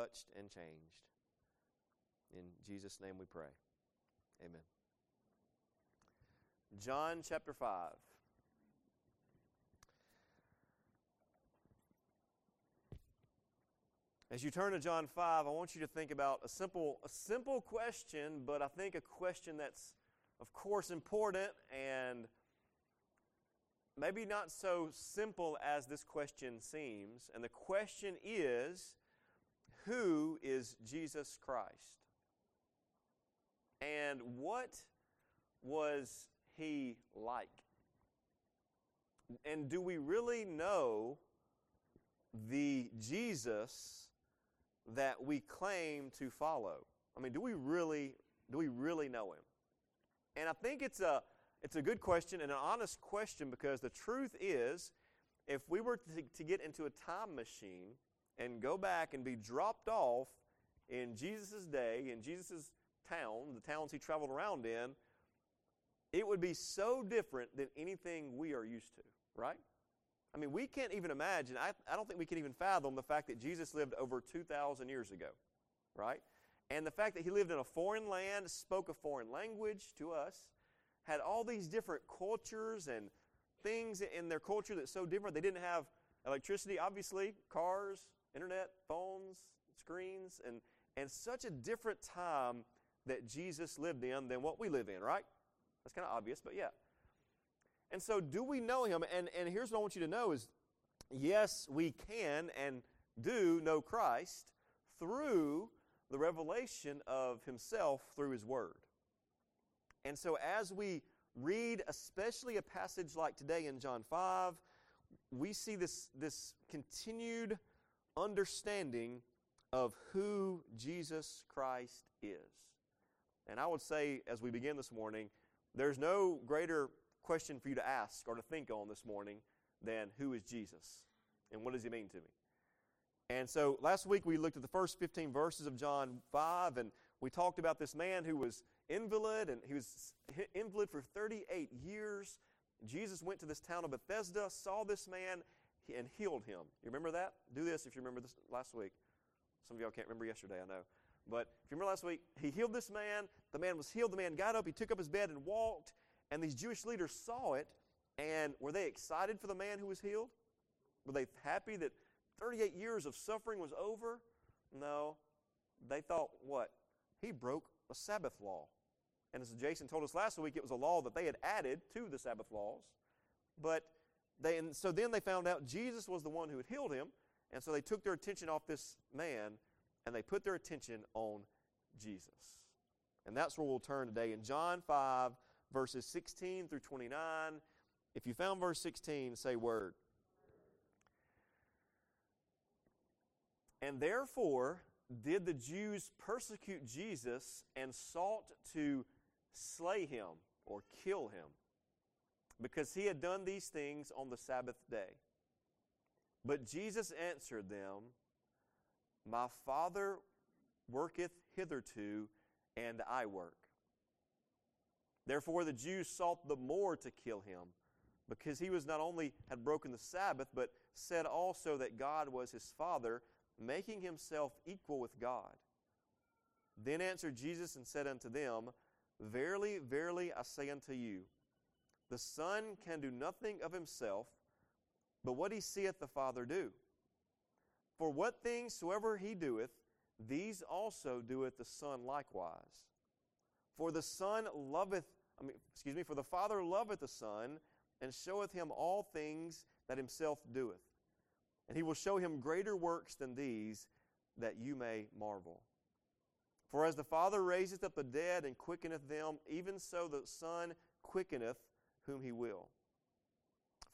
touched and changed. In Jesus' name we pray. Amen. John chapter 5. As you turn to John 5, I want you to think about a simple, a simple question, but I think a question that's, of course, important and maybe not so simple as this question seems. And the question is Who is Jesus Christ? And what was he like? And do we really know the Jesus that we claim to follow? I mean, do we really do we really know him? And I think it's a it's a good question and an honest question because the truth is if we were to, to get into a time machine and go back and be dropped off in Jesus' day, in Jesus' town, the towns he traveled around in, it would be so different than anything we are used to, right? I mean, we can't even imagine, I, I don't think we can even fathom the fact that Jesus lived over 2,000 years ago, right? And the fact that he lived in a foreign land, spoke a foreign language to us, had all these different cultures and things in their culture that's so different. They didn't have electricity, obviously, cars, internet, phones, screens, and, and such a different time that Jesus lived in than what we live in, right? That's kind of obvious, but yeah. And so, do we know him? And, and here's what I want you to know is yes, we can and do know Christ through the revelation of himself through his word. And so, as we read, especially a passage like today in John 5, we see this, this continued understanding of who Jesus Christ is. And I would say, as we begin this morning, there's no greater question for you to ask or to think on this morning than who is Jesus and what does he mean to me? And so last week we looked at the first 15 verses of John 5 and we talked about this man who was invalid and he was invalid for 38 years. Jesus went to this town of Bethesda, saw this man, and healed him. You remember that? Do this if you remember this last week. Some of y'all can't remember yesterday, I know. But if you remember last week, he healed this man. The man was healed. The man got up. He took up his bed and walked. And these Jewish leaders saw it. And were they excited for the man who was healed? Were they happy that 38 years of suffering was over? No. They thought, what? He broke a Sabbath law. And as Jason told us last week, it was a law that they had added to the Sabbath laws. But they, and so then they found out Jesus was the one who had healed him. And so they took their attention off this man and they put their attention on Jesus. And that's where we'll turn today in John 5, verses 16 through 29. If you found verse 16, say word. And therefore did the Jews persecute Jesus and sought to slay him or kill him because he had done these things on the Sabbath day. But Jesus answered them, My Father worketh hitherto, and I work. Therefore the Jews sought the more to kill him, because he was not only had broken the Sabbath, but said also that God was his Father, making himself equal with God. Then answered Jesus and said unto them, Verily, verily, I say unto you, the Son can do nothing of himself, but what he seeth the Father do. For what things soever he doeth, these also doeth the Son likewise. For the Son loveth, I mean, excuse me, for the Father loveth the Son, and showeth him all things that himself doeth. And he will show him greater works than these, that you may marvel. For as the Father raiseth up the dead and quickeneth them, even so the Son quickeneth whom he will.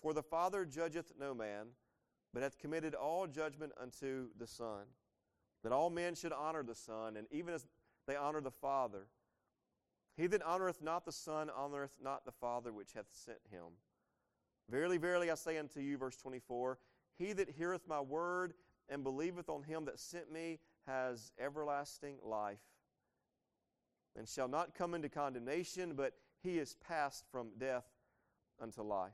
For the Father judgeth no man, but hath committed all judgment unto the Son, that all men should honor the Son, and even as they honor the Father. He that honoreth not the Son honoreth not the Father which hath sent him. Verily, verily, I say unto you, verse 24, He that heareth my word and believeth on him that sent me has everlasting life, and shall not come into condemnation, but he is passed from death unto life.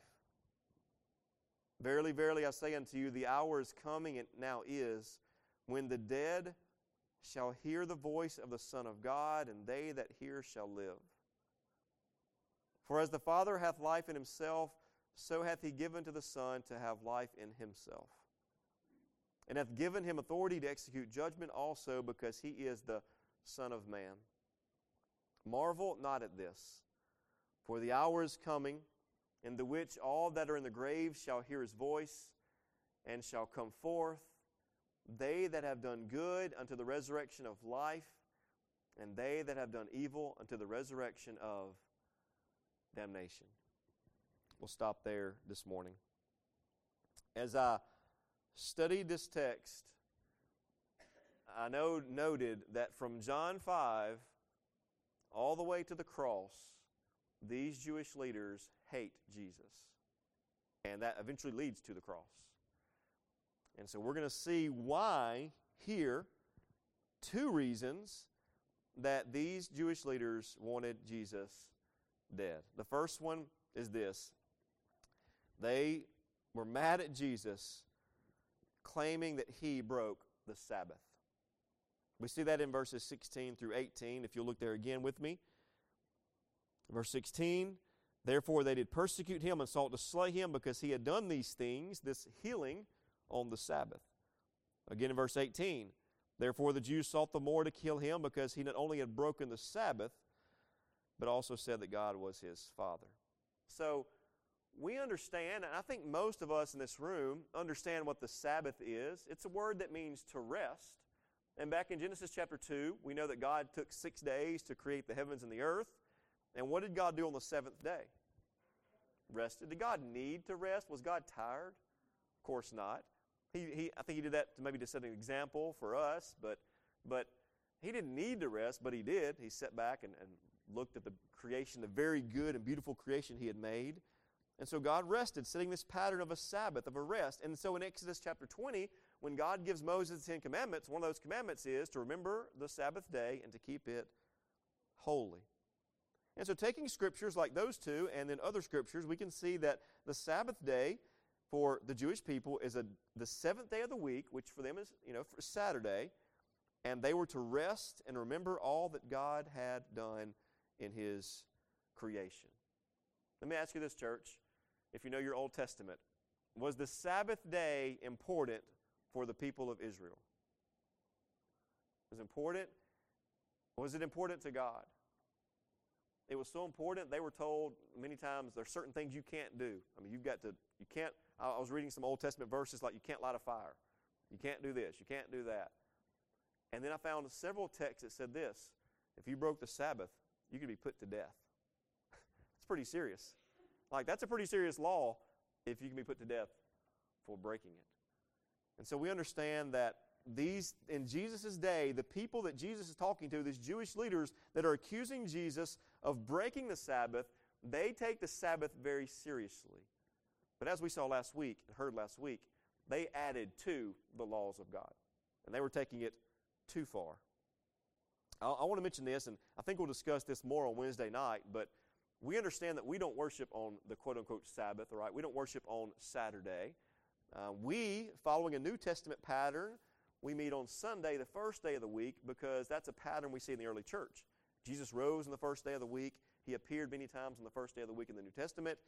Verily, verily, I say unto you, the hour is coming, and now is, when the dead shall hear the voice of the Son of God, and they that hear shall live. For as the Father hath life in himself, so hath he given to the Son to have life in himself. And hath given him authority to execute judgment also, because he is the Son of Man. Marvel not at this, for the hour is coming, in the which all that are in the grave shall hear his voice, and shall come forth they that have done good unto the resurrection of life, and they that have done evil unto the resurrection of damnation. We'll stop there this morning. As I studied this text, I know, noted that from John 5 all the way to the cross, these Jewish leaders hate Jesus. And that eventually leads to the cross. And so we're going to see why here, two reasons that these Jewish leaders wanted Jesus dead. The first one is this they were mad at Jesus, claiming that he broke the Sabbath. We see that in verses 16 through 18. If you'll look there again with me. Verse 16 Therefore they did persecute him and sought to slay him because he had done these things, this healing on the Sabbath. Again in verse 18, therefore the Jews sought the more to kill him because he not only had broken the Sabbath, but also said that God was his Father. So we understand, and I think most of us in this room understand what the Sabbath is. It's a word that means to rest. And back in Genesis chapter 2, we know that God took six days to create the heavens and the earth. And what did God do on the seventh day? Rested. Did God need to rest? Was God tired? Of course not. He, he, I think he did that to maybe to set an example for us, but, but he didn't need to rest, but he did. He sat back and, and looked at the creation, the very good and beautiful creation he had made. And so God rested, setting this pattern of a Sabbath, of a rest. And so in Exodus chapter 20, when God gives Moses the Ten Commandments, one of those commandments is to remember the Sabbath day and to keep it holy. And so, taking scriptures like those two and then other scriptures, we can see that the Sabbath day for the Jewish people is a, the seventh day of the week, which for them is, you know, for Saturday, and they were to rest and remember all that God had done in His creation. Let me ask you this, church, if you know your Old Testament. Was the Sabbath day important for the people of Israel? Was it important? Was it important to God? It was so important, they were told many times there's certain things you can't do. I mean, you've got to, you can't, I was reading some Old Testament verses like you can't light a fire. You can't do this. You can't do that. And then I found several texts that said this if you broke the Sabbath, you could be put to death. it's pretty serious. Like, that's a pretty serious law if you can be put to death for breaking it. And so we understand that these, in Jesus' day, the people that Jesus is talking to, these Jewish leaders that are accusing Jesus of breaking the Sabbath, they take the Sabbath very seriously. But as we saw last week and heard last week, they added to the laws of God. And they were taking it too far. I, I want to mention this, and I think we'll discuss this more on Wednesday night, but we understand that we don't worship on the quote unquote Sabbath, all right? We don't worship on Saturday. Uh, we, following a New Testament pattern, we meet on Sunday, the first day of the week, because that's a pattern we see in the early church. Jesus rose on the first day of the week. He appeared many times on the first day of the week in the New Testament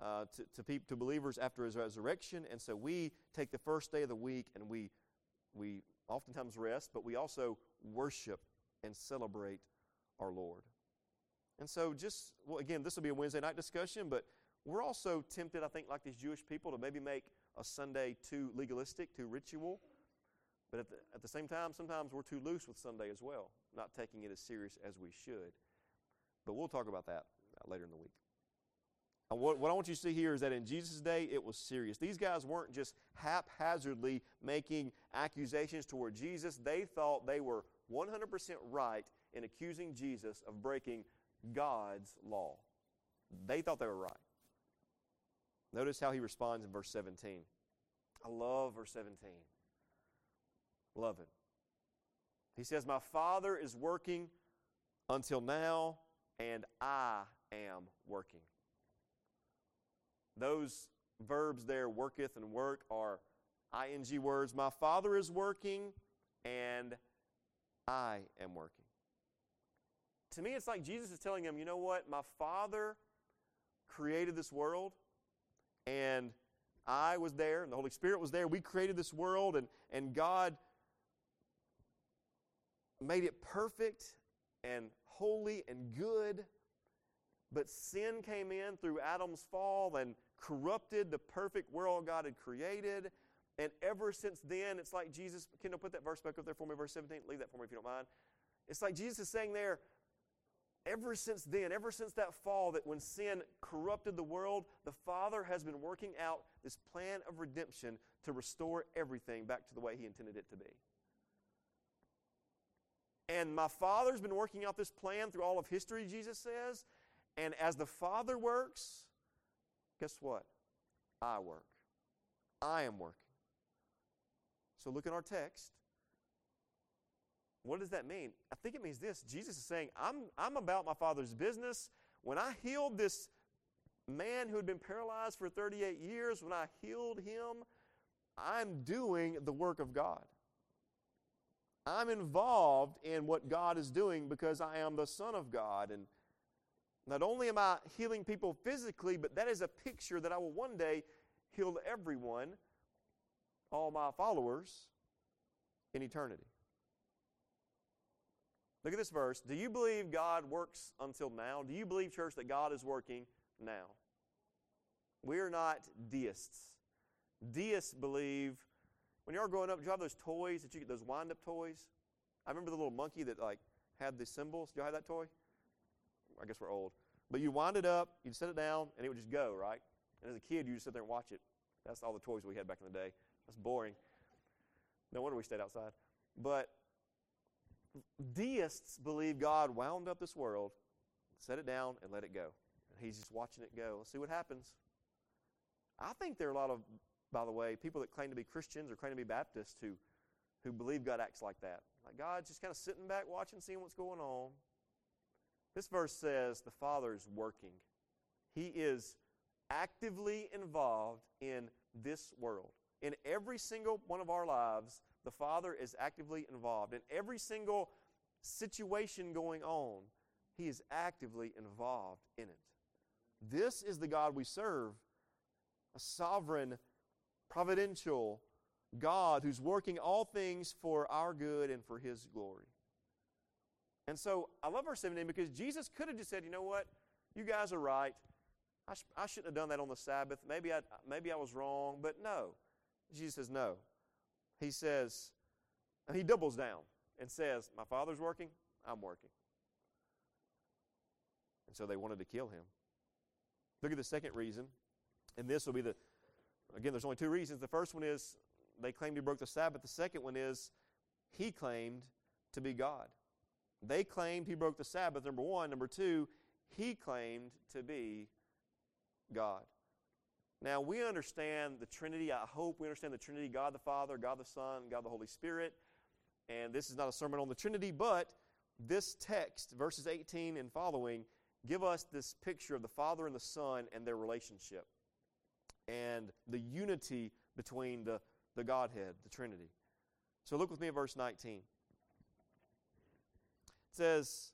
uh, to, to, pe- to believers after his resurrection. And so we take the first day of the week and we, we oftentimes rest, but we also worship and celebrate our Lord. And so, just, well, again, this will be a Wednesday night discussion, but we're also tempted, I think, like these Jewish people, to maybe make a Sunday too legalistic, too ritual. But at the, at the same time, sometimes we're too loose with Sunday as well, not taking it as serious as we should. But we'll talk about that later in the week. What, what, I want you to see here is that in Jesus' day, it was serious. These guys weren't just haphazardly making accusations toward Jesus. They thought they were 100% right in accusing Jesus of breaking God's law. They thought they were right. Notice how he responds in verse 17. I love verse 17. Love it. He says, My Father is working until now, and I am working. Those verbs there, worketh and work, are ing words. My Father is working, and I am working. To me, it's like Jesus is telling him, you know what? My Father created this world, and I was there, and the Holy Spirit was there. We created this world, and, and God made it perfect and holy and good. But sin came in through Adam's fall and corrupted the perfect world God had created. And ever since then, it's like Jesus, Kendall, put that verse back up there for me, verse 17. Leave that for me if you don't mind. It's like Jesus is saying there, ever since then, ever since that fall, that when sin corrupted the world, the Father has been working out this plan of redemption to restore everything back to the way He intended it to be. And my Father's been working out this plan through all of history, Jesus says. And as the Father works, guess what? I work. I am working. So look at our text. What does that mean? I think it means this. Jesus is saying, I'm, I'm about my Father's business. When I healed this man who had been paralyzed for 38 years, when I healed him, I'm doing the work of God. I'm involved in what God is doing because I am the Son of God. And not only am I healing people physically, but that is a picture that I will one day heal everyone, all my followers, in eternity. Look at this verse. Do you believe God works until now? Do you believe, church, that God is working now? We are not deists. Deists believe when you were growing up, did you have those toys that you get, those wind up toys? I remember the little monkey that like had the cymbals. Do you have that toy? I guess we're old. But you wind it up, you'd set it down, and it would just go, right? And as a kid, you just sit there and watch it. That's all the toys we had back in the day. That's boring. No wonder we stayed outside. But deists believe God wound up this world, set it down, and let it go. And he's just watching it go. Let's see what happens. I think there are a lot of by the way, people that claim to be Christians or claim to be Baptists who, who believe God acts like that. Like God's just kind of sitting back watching, seeing what's going on. This verse says the Father is working. He is actively involved in this world. In every single one of our lives, the Father is actively involved. In every single situation going on, He is actively involved in it. This is the God we serve, a sovereign providential God who's working all things for our good and for His glory. And so I love verse 17 because Jesus could have just said, you know what? You guys are right. I, sh- I shouldn't have done that on the Sabbath. Maybe I, maybe I was wrong. But no. Jesus says, no. He says, and he doubles down and says, My Father's working, I'm working. And so they wanted to kill him. Look at the second reason. And this will be the, Again, there's only two reasons. The first one is they claimed he broke the Sabbath. The second one is he claimed to be God. They claimed he broke the Sabbath, number one. Number two, he claimed to be God. Now, we understand the Trinity. I hope we understand the Trinity God the Father, God the Son, God the Holy Spirit. And this is not a sermon on the Trinity, but this text, verses 18 and following, give us this picture of the Father and the Son and their relationship and the unity between the, the Godhead, the Trinity. So look with me at verse 19. It says,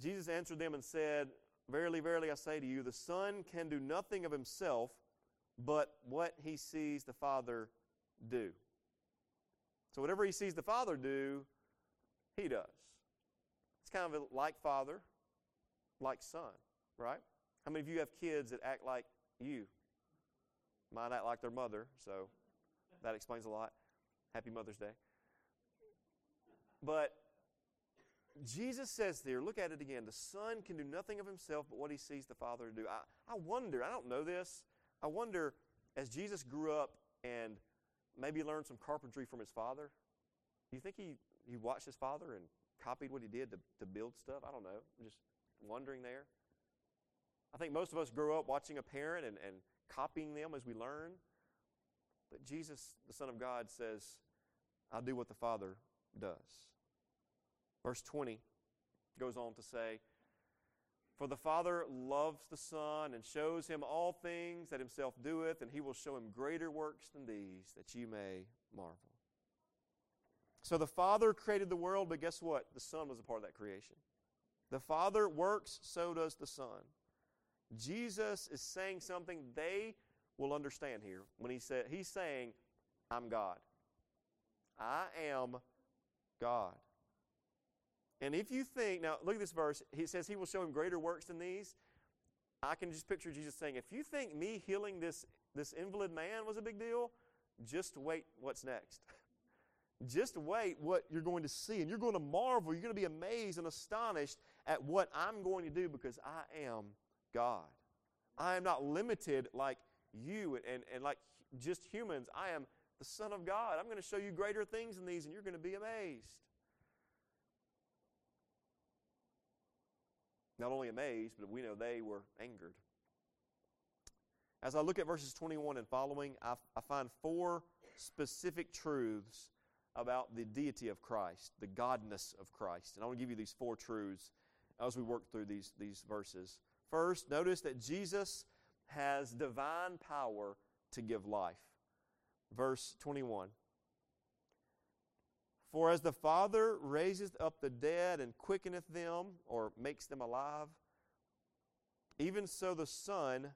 Jesus answered them and said, Verily, verily, I say to you, the Son can do nothing of himself but what he sees the Father do. So, whatever he sees the Father do, he does. It's kind of like Father, like Son, right? How many of you have kids that act like you? Mine act like their mother, so that explains a lot. Happy Mother's Day. But Jesus says there, look at it again. The Son can do nothing of himself but what he sees the Father do. I, I wonder, I don't know this, I wonder as Jesus grew up and maybe learned some carpentry from his father, do you think he, he watched his father and copied what he did to, to build stuff? I don't know. I'm just wondering there. I think most of us grow up watching a parent and, and copying them as we learn. But Jesus, the Son of God, says, I'll do what the Father does. Verse 20 goes on to say, For the Father loves the Son and shows him all things that himself doeth, and he will show him greater works than these, that you may marvel. So the Father created the world, but guess what? The Son was a part of that creation. The Father works, so does the Son. Jesus is saying something they will understand here when he said he's saying, I'm God. I am God. And if you think, now look at this verse, he says he will show him greater works than these. I can just picture Jesus saying, if you think me healing this, this invalid man was a big deal, just wait what's next. just wait what you're going to see. And you're going to marvel. You're going to be amazed and astonished at what I'm going to do because I am God. I am not limited like you and, and like just humans. I am the Son of God. I'm going to show you greater things than these, and you're going to be amazed. Not only amazed, but we know they were angered. As I look at verses 21 and following, I, I find four specific truths about the deity of Christ, the godness of Christ. And I want to give you these four truths as we work through these, these verses. First, notice that Jesus has divine power to give life. Verse 21. For as the Father raiseth up the dead and quickeneth them, or makes them alive, even so the Son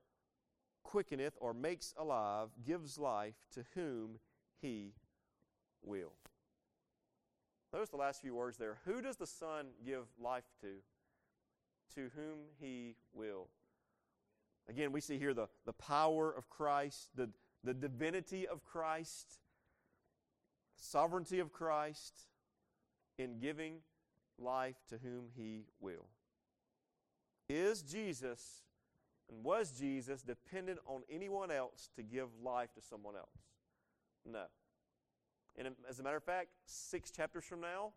quickeneth or makes alive, gives life to whom he will. Notice the last few words there. Who does the Son give life to? To whom he will. Again, we see here the, the power of Christ, the, the divinity of Christ, sovereignty of Christ in giving life to whom he will. Is Jesus and was Jesus dependent on anyone else to give life to someone else? No. And as a matter of fact, six chapters from now,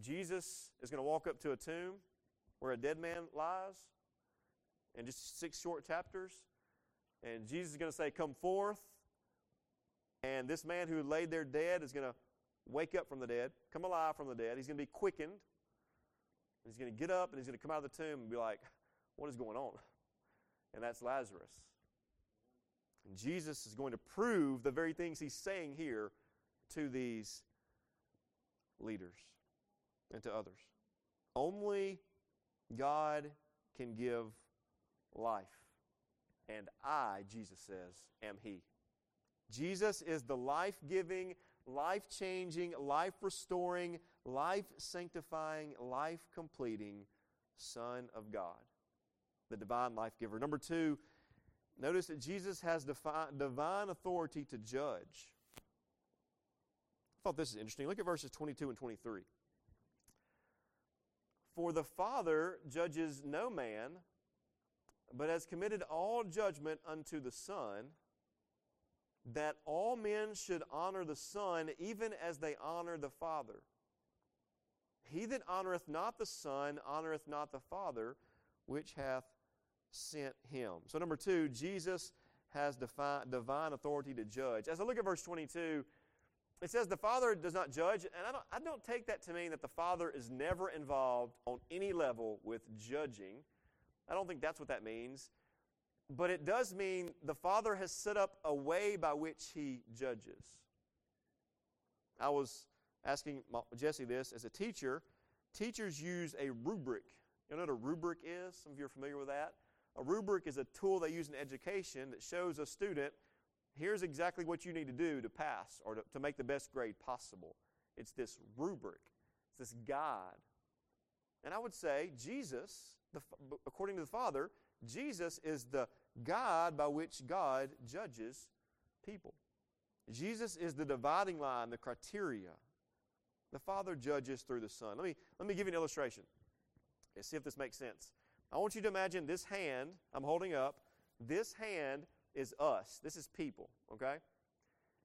Jesus is going to walk up to a tomb where a dead man lies in just six short chapters. And Jesus is going to say, Come forth. And this man who laid there dead is going to wake up from the dead, come alive from the dead. He's going to be quickened. He's going to get up and he's going to come out of the tomb and be like, What is going on? And that's Lazarus. And Jesus is going to prove the very things he's saying here to these leaders and to others. Only God can give life. And I, Jesus says, am He. Jesus is the life giving, life changing, life restoring, life sanctifying, life completing Son of God, the divine life giver. Number two, notice that Jesus has divine authority to judge. I thought this is interesting. Look at verses 22 and 23. For the Father judges no man, but has committed all judgment unto the Son, that all men should honor the Son even as they honor the Father. He that honoreth not the Son honoreth not the Father, which hath sent him. So, number two, Jesus has divine authority to judge. As I look at verse 22, it says the Father does not judge, and I don't, I don't take that to mean that the Father is never involved on any level with judging. I don't think that's what that means. But it does mean the Father has set up a way by which He judges. I was asking Jesse this as a teacher. Teachers use a rubric. You know what a rubric is? Some of you are familiar with that. A rubric is a tool they use in education that shows a student here's exactly what you need to do to pass or to, to make the best grade possible. It's this rubric, it's this guide. And I would say Jesus, the, according to the Father, Jesus is the guide by which God judges people. Jesus is the dividing line, the criteria. The Father judges through the Son. Let me, let me give you an illustration and see if this makes sense. I want you to imagine this hand I'm holding up. This hand is us. This is people, okay?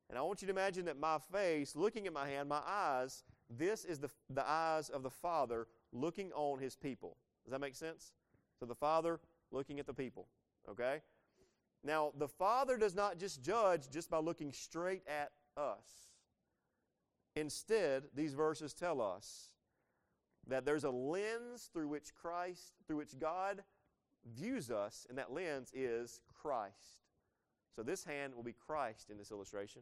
And I want you to imagine that my face, looking at my hand, my eyes, this is the, the eyes of the Father looking on his people. Does that make sense? So the Father looking at the people, okay? Now, the Father does not just judge just by looking straight at us. Instead, these verses tell us that there's a lens through which Christ, through which God views us, and that lens is Christ. So this hand will be Christ in this illustration.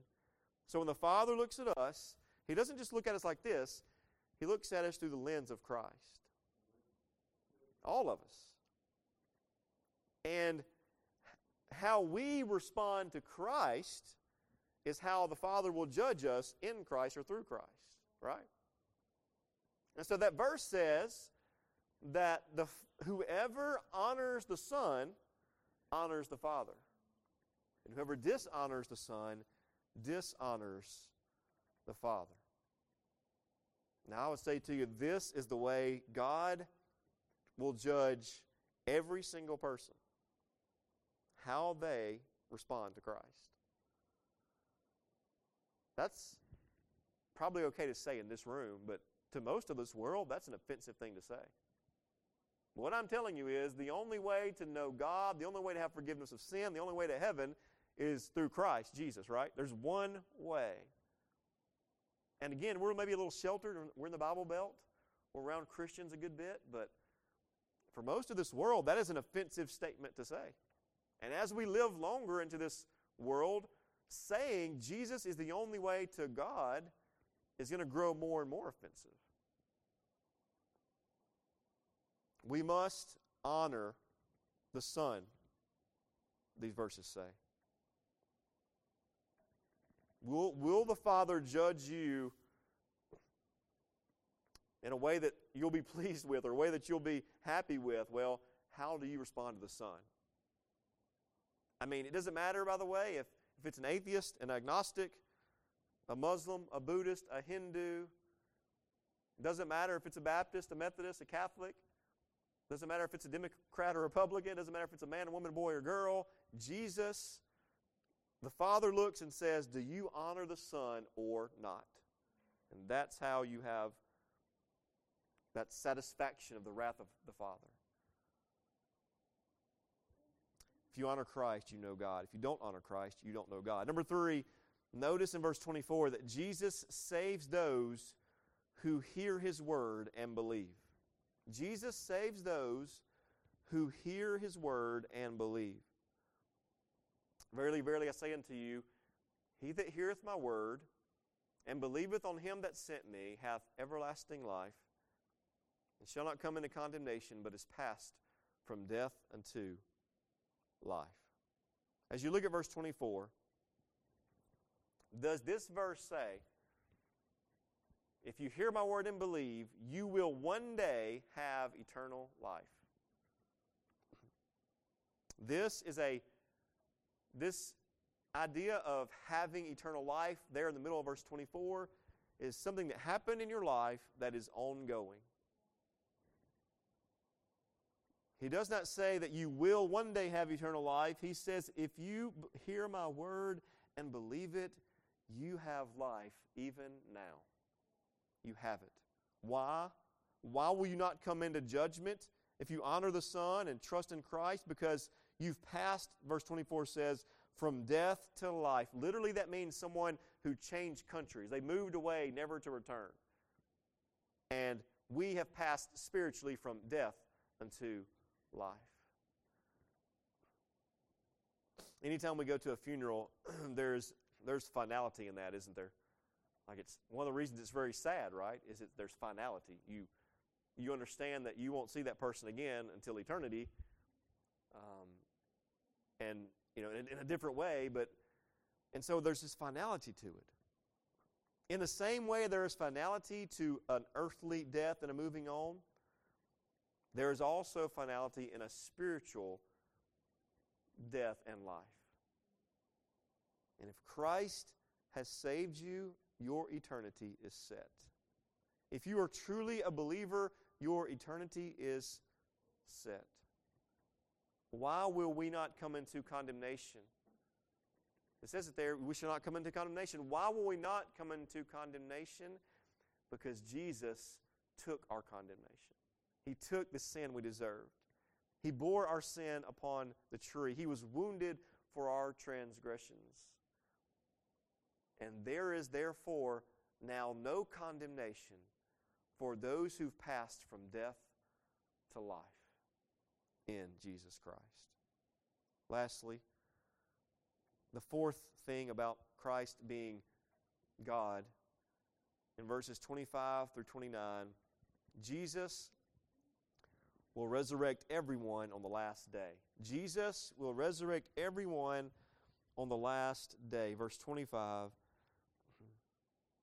So when the Father looks at us, He doesn't just look at us like this, He looks at us through the lens of Christ. All of us. And how we respond to Christ is how the Father will judge us in Christ or through Christ, right? And so that verse says that the, whoever honors the Son honors the Father. And whoever dishonors the Son dishonors the Father. Now, I would say to you, this is the way God will judge every single person how they respond to Christ. That's probably okay to say in this room, but to most of this world, that's an offensive thing to say. What I'm telling you is the only way to know God, the only way to have forgiveness of sin, the only way to heaven is through Christ Jesus, right? There's one way. And again, we're maybe a little sheltered. We're in the Bible Belt. We're around Christians a good bit, but for most of this world, that is an offensive statement to say. And as we live longer into this world, saying Jesus is the only way to God is going to grow more and more offensive. We must honor the Son, these verses say. Will, will the Father judge you in a way that you'll be pleased with or a way that you'll be happy with? Well, how do you respond to the Son? I mean, it doesn't matter, by the way, if, if it's an atheist, an agnostic, a Muslim, a Buddhist, a Hindu. It doesn't matter if it's a Baptist, a Methodist, a Catholic. It doesn't matter if it's a Democrat or Republican. It doesn't matter if it's a man, a woman, a boy, or girl. Jesus, the Father looks and says, Do you honor the Son or not? And that's how you have that satisfaction of the wrath of the Father. If you honor Christ, you know God. If you don't honor Christ, you don't know God. Number three, notice in verse 24 that Jesus saves those who hear his word and believe. Jesus saves those who hear his word and believe. Verily, verily, I say unto you, he that heareth my word and believeth on him that sent me hath everlasting life, and shall not come into condemnation, but is passed from death unto life. As you look at verse 24, does this verse say, if you hear my word and believe, you will one day have eternal life? This is a this idea of having eternal life there in the middle of verse 24 is something that happened in your life that is ongoing. He does not say that you will one day have eternal life. He says, if you hear my word and believe it, you have life even now. You have it. Why? Why will you not come into judgment if you honor the Son and trust in Christ? Because you've passed, verse 24 says, from death to life. Literally, that means someone who changed countries. They moved away, never to return. And we have passed spiritually from death unto life. Anytime we go to a funeral, there's there's finality in that, isn't there? Like it's one of the reasons it's very sad, right? Is that there's finality. You you understand that you won't see that person again until eternity, um, and you know in, in a different way. But and so there's this finality to it. In the same way, there is finality to an earthly death and a moving on. There is also finality in a spiritual death and life. And if Christ has saved you, your eternity is set. If you are truly a believer, your eternity is set. Why will we not come into condemnation? It says it there, we shall not come into condemnation. Why will we not come into condemnation? Because Jesus took our condemnation. He took the sin we deserved. He bore our sin upon the tree. He was wounded for our transgressions. And there is therefore now no condemnation for those who've passed from death to life in Jesus Christ. Lastly, the fourth thing about Christ being God in verses 25 through 29, Jesus will resurrect everyone on the last day. Jesus will resurrect everyone on the last day. Verse 25.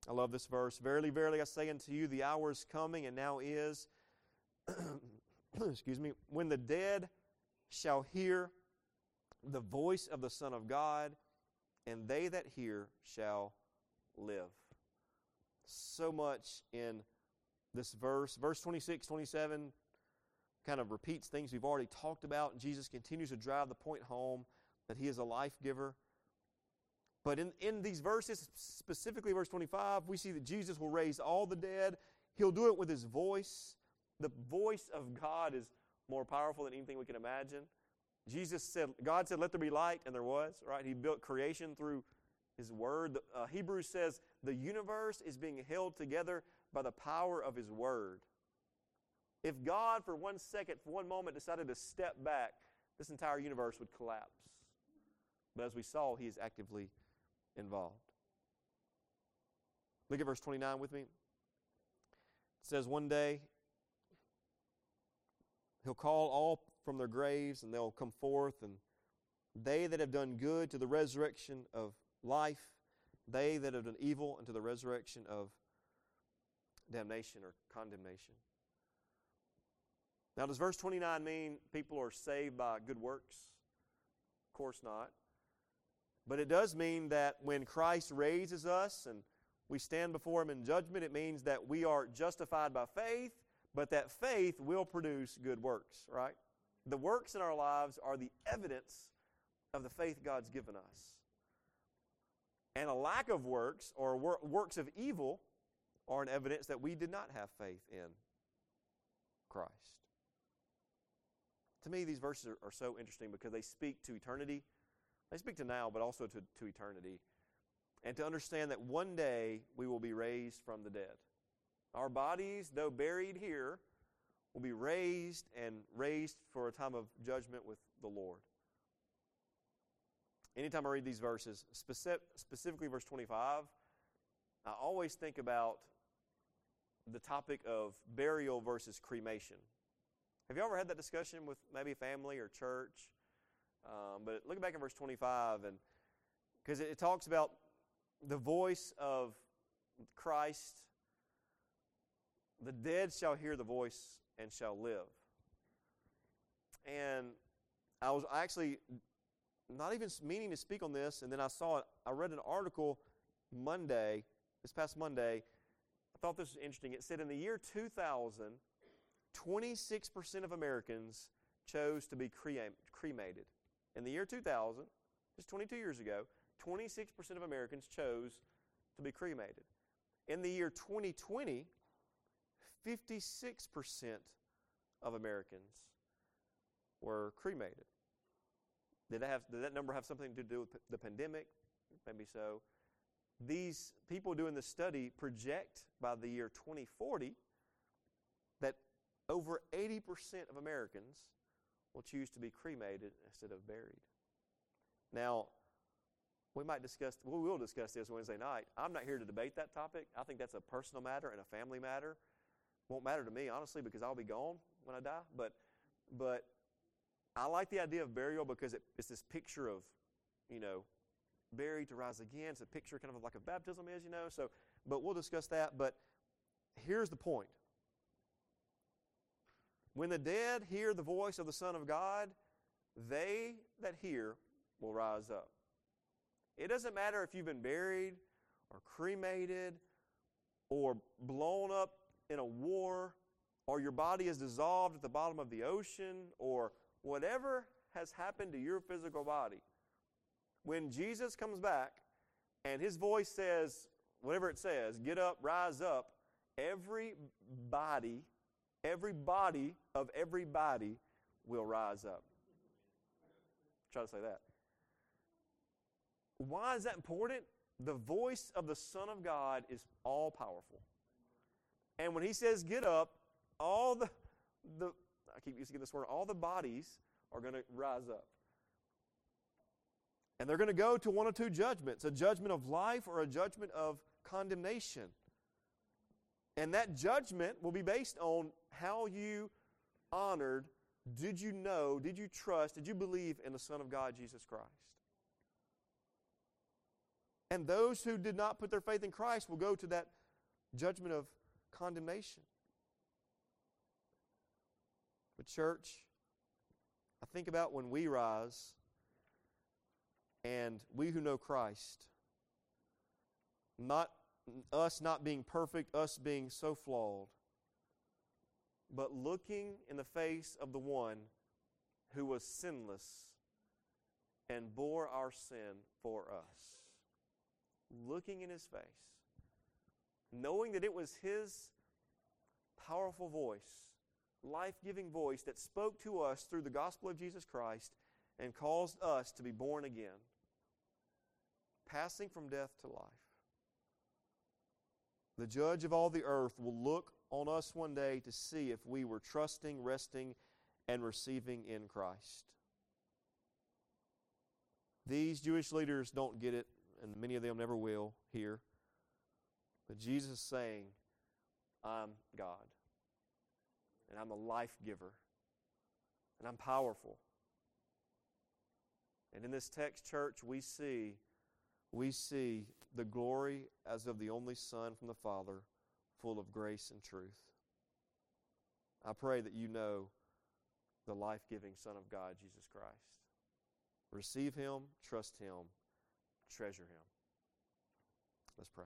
I love this verse. Verily, verily, I say unto you, the hour is coming, and now is, excuse me, when the dead shall hear the voice of the Son of God, and they that hear shall live. So much in this verse. Verse 26, 27 kind of repeats things we've already talked about. And Jesus continues to drive the point home that he is a life giver. But in, in these verses, specifically verse 25, we see that Jesus will raise all the dead. He'll do it with his voice. The voice of God is more powerful than anything we can imagine. Jesus said, God said, let there be light, and there was, right? He built creation through his word. Uh, Hebrews says the universe is being held together by the power of his word. If God, for one second, for one moment, decided to step back, this entire universe would collapse. But as we saw, he is actively involved. Look at verse 29 with me. It says, One day he'll call all from their graves, and they'll come forth, and they that have done good to the resurrection of life, they that have done evil unto the resurrection of damnation or condemnation. Now, does verse 29 mean people are saved by good works? Of course not. But it does mean that when Christ raises us and we stand before Him in judgment, it means that we are justified by faith, but that faith will produce good works, right? The works in our lives are the evidence of the faith God's given us. And a lack of works or works of evil are an evidence that we did not have faith in Christ. To me, these verses are, are so interesting because they speak to eternity. They speak to now, but also to, to eternity. And to understand that one day we will be raised from the dead. Our bodies, though buried here, will be raised and raised for a time of judgment with the Lord. Anytime I read these verses, specific, specifically verse 25, I always think about the topic of burial versus cremation. Have you ever had that discussion with maybe family or church? Um, but look back at verse 25, and because it, it talks about the voice of Christ, the dead shall hear the voice and shall live. And I was actually not even meaning to speak on this, and then I saw it. I read an article Monday, this past Monday. I thought this was interesting. It said in the year 2000, 26% of Americans chose to be cremated. In the year 2000, just 22 years ago, 26% of Americans chose to be cremated. In the year 2020, 56% of Americans were cremated. Did that, have, did that number have something to do with the pandemic? Maybe so. These people doing the study project by the year 2040 that over 80% of Americans will choose to be cremated instead of buried. Now, we might discuss, we will discuss this Wednesday night. I'm not here to debate that topic. I think that's a personal matter and a family matter. Won't matter to me, honestly, because I'll be gone when I die. But, but I like the idea of burial because it, it's this picture of, you know, buried to rise again. It's a picture kind of like a baptism is, you know. So, but we'll discuss that. But here's the point when the dead hear the voice of the Son of God, they that hear will rise up. It doesn't matter if you've been buried or cremated or blown up in a war or your body is dissolved at the bottom of the ocean or whatever has happened to your physical body. When Jesus comes back and his voice says, whatever it says, get up, rise up, every body Every body of every body will rise up. Try to say that. Why is that important? The voice of the Son of God is all powerful. And when he says get up, all the, the I keep using this word, all the bodies are going to rise up. And they're going to go to one of two judgments a judgment of life or a judgment of condemnation. And that judgment will be based on how you honored, did you know, did you trust, did you believe in the Son of God, Jesus Christ? And those who did not put their faith in Christ will go to that judgment of condemnation. But, church, I think about when we rise and we who know Christ, not us not being perfect, us being so flawed, but looking in the face of the one who was sinless and bore our sin for us. Looking in his face, knowing that it was his powerful voice, life giving voice that spoke to us through the gospel of Jesus Christ and caused us to be born again, passing from death to life. The judge of all the earth will look on us one day to see if we were trusting, resting, and receiving in Christ. These Jewish leaders don't get it, and many of them never will here. But Jesus is saying, I'm God, and I'm a life giver, and I'm powerful. And in this text, church, we see we see the glory as of the only Son from the Father, full of grace and truth. I pray that you know the life giving Son of God, Jesus Christ. Receive Him, trust Him, treasure Him. Let's pray.